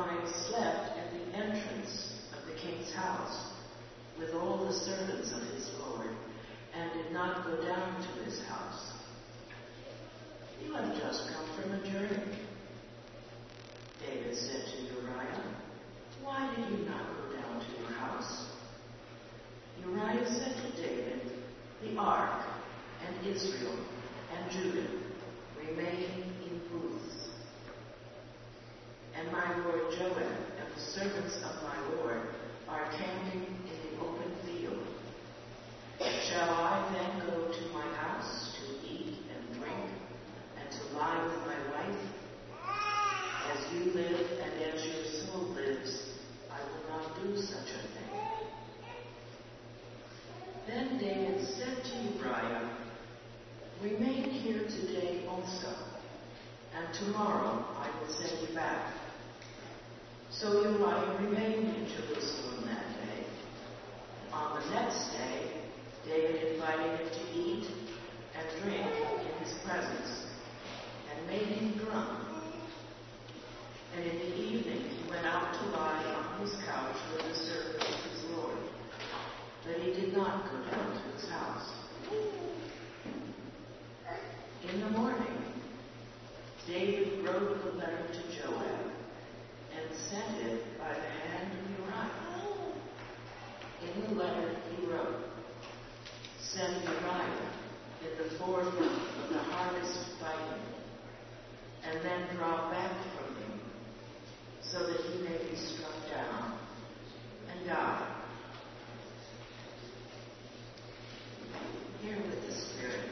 Uriah slept at the entrance of the king's house with all the servants of his Lord, and did not go down to his house. You have just come from a journey. David said to Uriah, Why did you not go down to your house? Uriah said to David, The ark and Israel and Judah remain in booths. And my lord Joab and the servants of my lord are camping in the open field. Shall I then go to my house to eat and drink and to lie with my wife? As you live and as your soul lives, I will not do such a thing. Then David said to Uriah, Remain here today also, and tomorrow I will send you back. So Uriah remained in Jerusalem that day. On the next day, David invited him to eat and drink in his presence, and made him drunk. And in the evening he went out to lie on his couch with the servants of his Lord. But he did not go down to his house. In the morning, David wrote the letter to Joab and sent it by the hand of Uriah. Oh. In the letter he wrote, Send Uriah in the forefront of the harvest fighting, and then draw back from him, so that he may be struck down and die. Hear with the Spirit.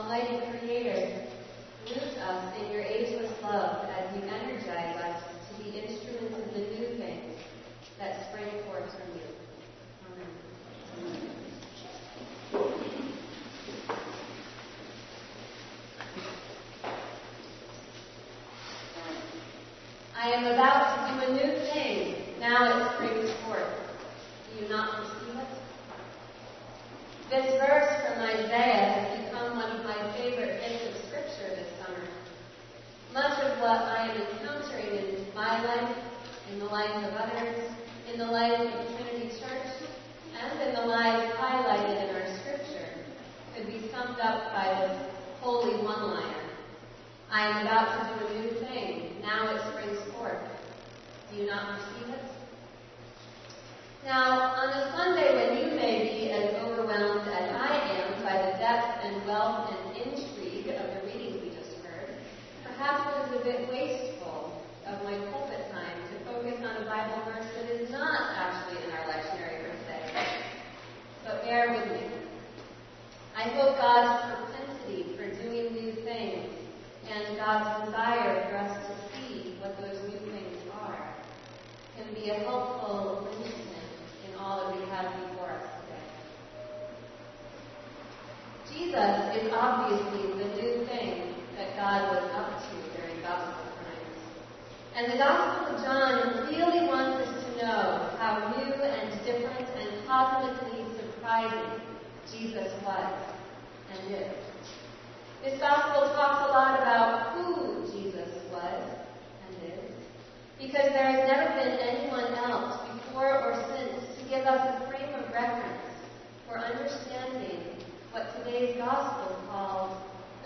Almighty Creator, root us in your ageless love as you energize us to be instruments of the new things that spring forth from you. Amen. I am about to do a new thing. Now it springs forth. Do you not perceive it? This verse from Isaiah has become one of my favorite bits of scripture this summer. Much of what I am encountering in my life, in the life of others, in the life of Trinity Church, and in the lives highlighted in our scripture could be summed up by this holy one-liner. I am about to do a new thing. Now it springs forth. Do you not perceive it? Now, on a Sunday when you may be as overwhelmed as I am by the depth and wealth and intrigue of the readings we just heard, perhaps it is a bit wasteful of my pulpit time to focus on a Bible verse that is not actually in our lectionary for today. But bear with me. I hope God's propensity for doing new things and God's desire for us to see what those new things are can be a helpful linchpin in all that we have before us today. Jesus is obviously the new thing that God was up to during gospel times. And the Gospel of John really wants us to know how new and different and cosmically surprising Jesus was and is. This gospel talks a lot about who Jesus was and is, because there has never been anyone else before or since to give us a frame of reference for understanding what today's gospel calls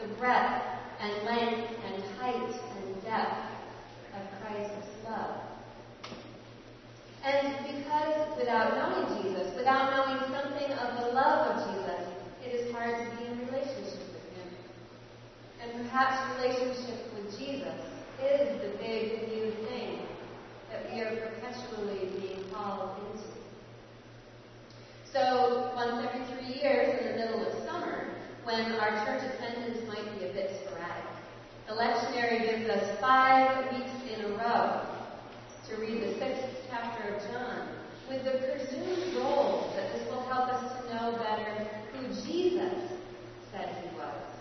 the breadth and length and height and depth of Christ's love. And because without knowing Jesus, without knowing something of the love of Jesus, it is hard to be in relationship with him. And perhaps relationship with Jesus is the big new thing that we are perpetually being called into. So, once every three years in the middle of summer, when our church attendance might be a bit sporadic, the lectionary gives us five weeks in a row to read the sixth chapter of John, with the presumed goal that this will help us to know better who Jesus said he was.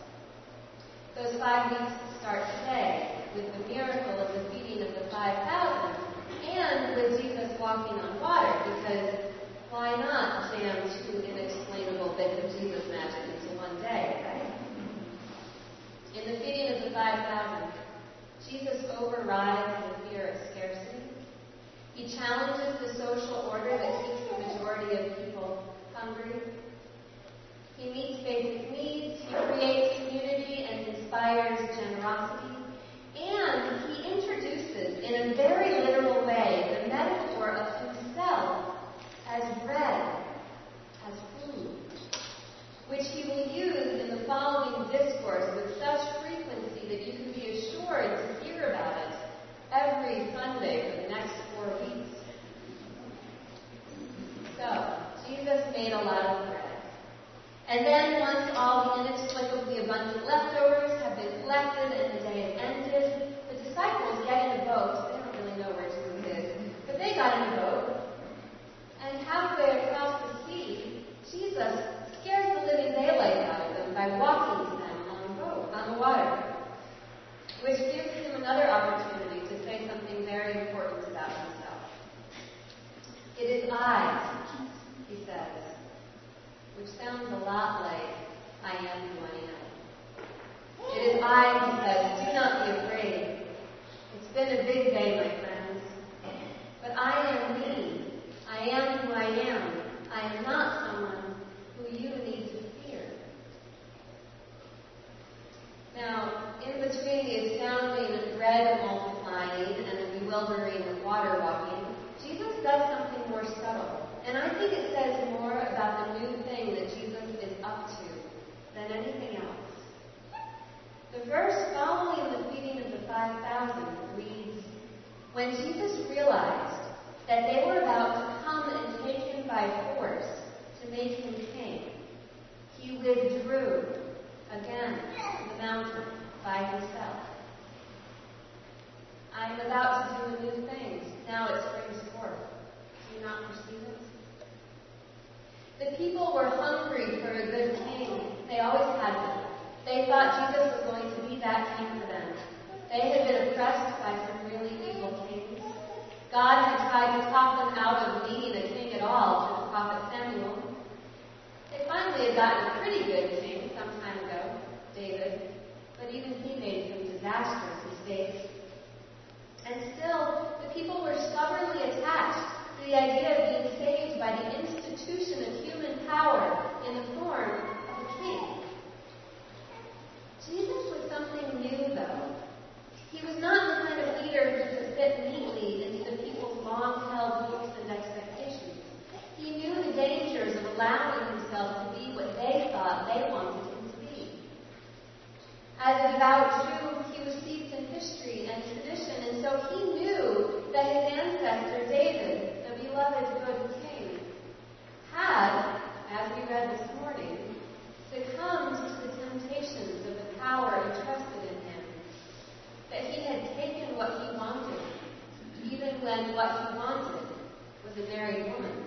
Those five weeks start today with the miracle of the feeding of the 5,000 and with Jesus walking on water because why not jam two inexplainable bits of Jesus magic into one day, right? In the feeding of the 5,000, Jesus overrides the fear of scarcity. He challenges the social order that keeps the majority of people hungry. He meets basic needs, he creates generosity. And he introduces, in a very literal way, the metaphor of himself as bread, as food, which he will use in the following discourse with such frequency that you can be assured to hear about it every Sunday for the next four weeks. So, Jesus made a lot of bread. And then once all the inexplicably abundant leftovers collected and the day has ended, the disciples get in a boat. They don't really know where Jesus is, but they got in a boat. And halfway across the sea, Jesus scares the living daylight out of them by walking to them on the boat, on the water, which gives him another opportunity to say something very important about himself. It is I, he says, which sounds a lot like I am who I am is I who says, Do not be afraid. It's been a big day, my friends. But I am me. I am who I am. I am not someone who you need to fear. Now, in between the astounding of bread multiplying and the bewildering of water walking, Jesus does something more subtle. And I think it says more about the new thing that Jesus is up to than anything the verse following the feeding of the 5,000 reads, When Jesus realized that they were about to come and take him by force to make him king, he withdrew again to the mountain by himself. I am about to do a new thing. Now it springs forth. Do you not perceive it? The people were hungry for a good king. They always had been. They thought Jesus was going to that king for them. They had been oppressed by some really evil kings. God had tried to talk them out of needing a king at all through the prophet Samuel. They finally had gotten a pretty good king some time ago, David, but even he made some disastrous mistakes. And still, the people were stubbornly attached to the idea of being saved by the institution of human power in the form of a king. Jesus was something new, though. He was not the kind of leader who could fit neatly into the people's long-held hopes and expectations. He knew the dangers of allowing himself to be what they thought they wanted him to be. As a devout Jew, he was steeped in history and tradition, and so he knew that his ancestor David, the beloved good king, had, as we read this morning, succumbed to the temptations of the power entrusted in him. That he had taken what he wanted, even when what he wanted was a married woman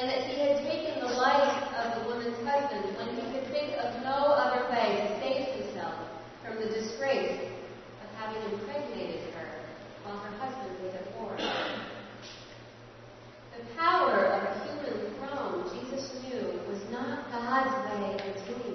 and that he had taken the life of the woman's husband when he could think of no other way to save himself from the disgrace of having impregnated her while her husband was at war. The power of a human throne, Jesus knew, was not God's way of doing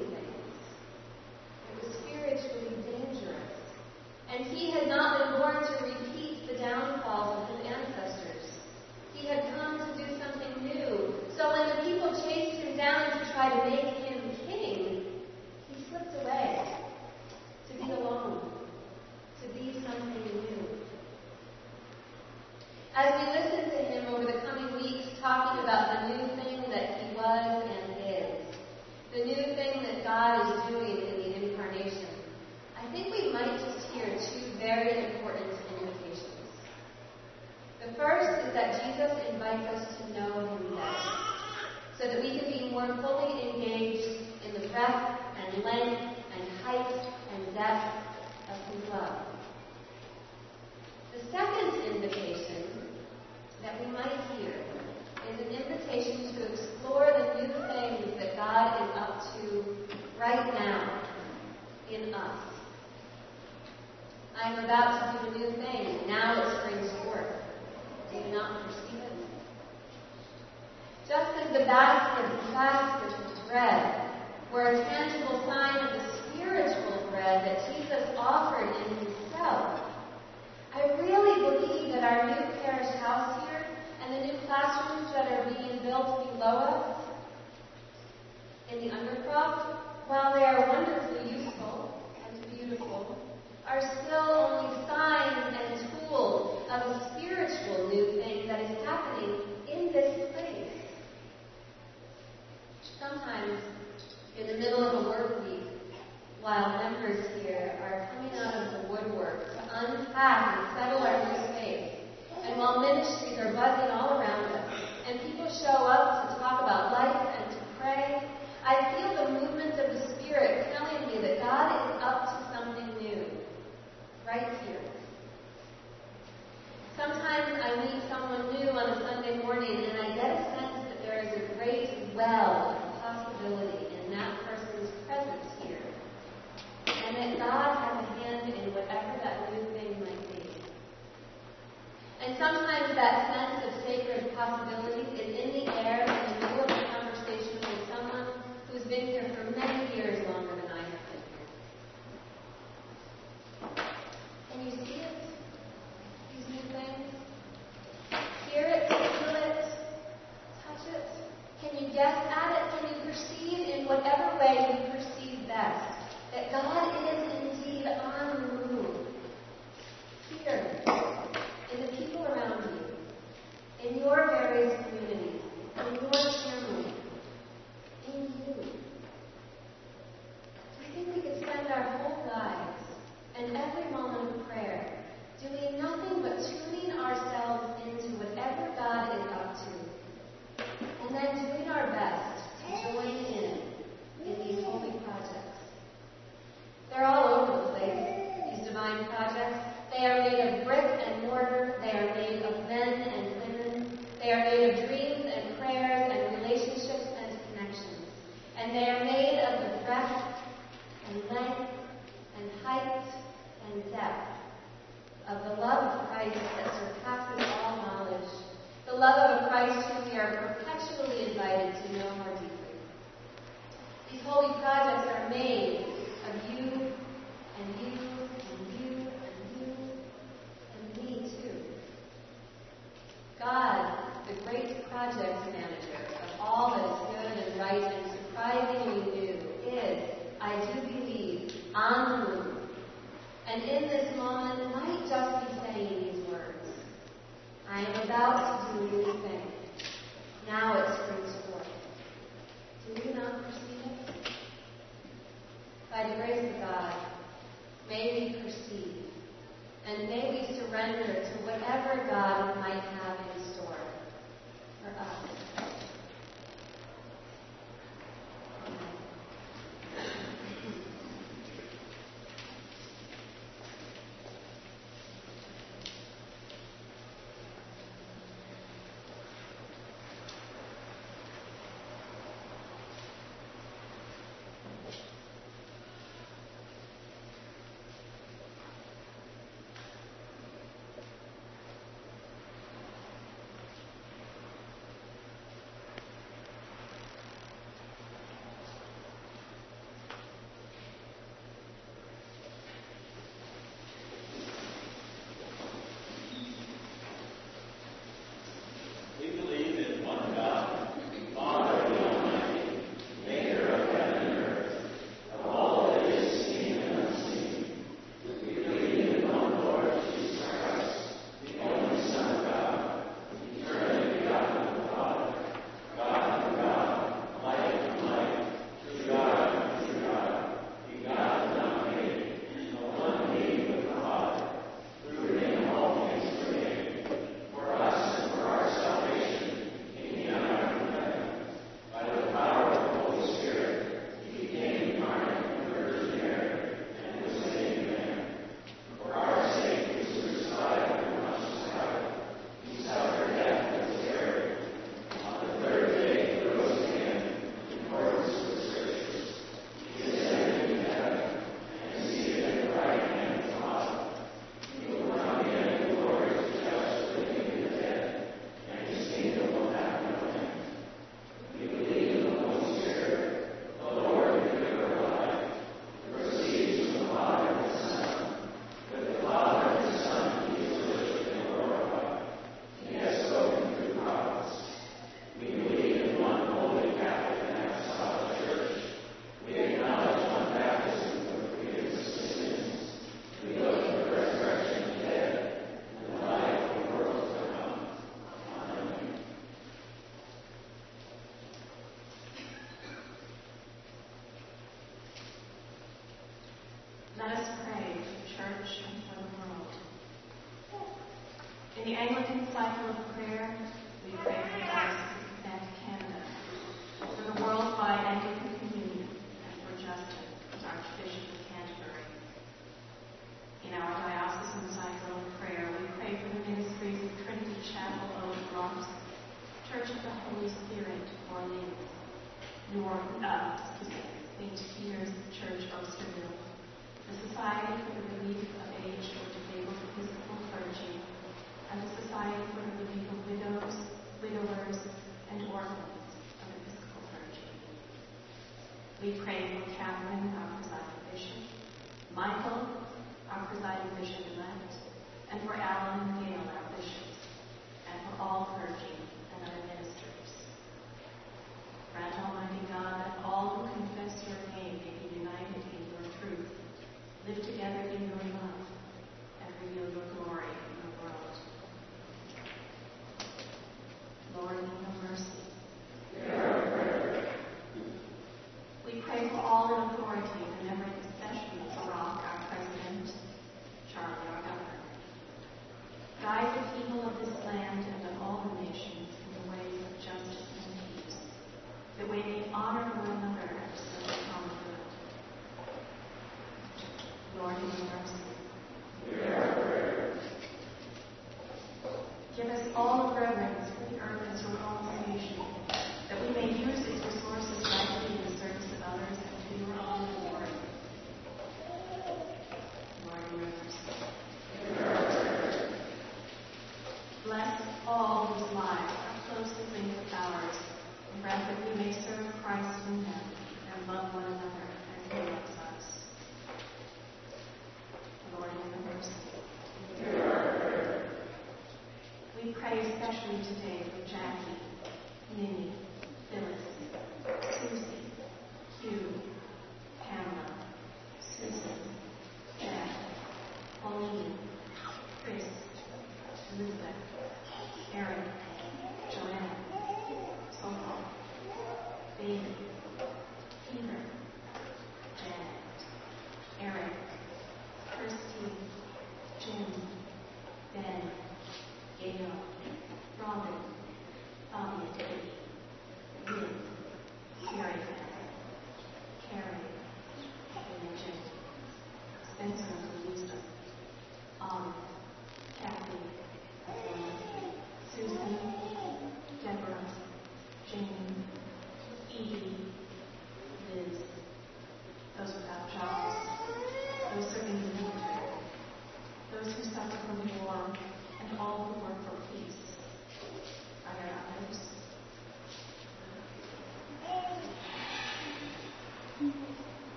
And in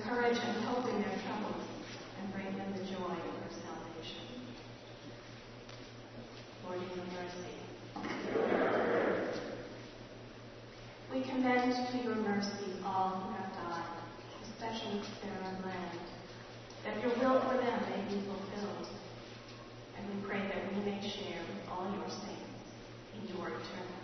Give them courage and hope in their troubles, and bring them the joy of their salvation. Lord, in your mercy. We commend to your mercy all who have died, especially Sarah and Land, that your will for them may be fulfilled. And we pray that we may share with all your saints in your eternal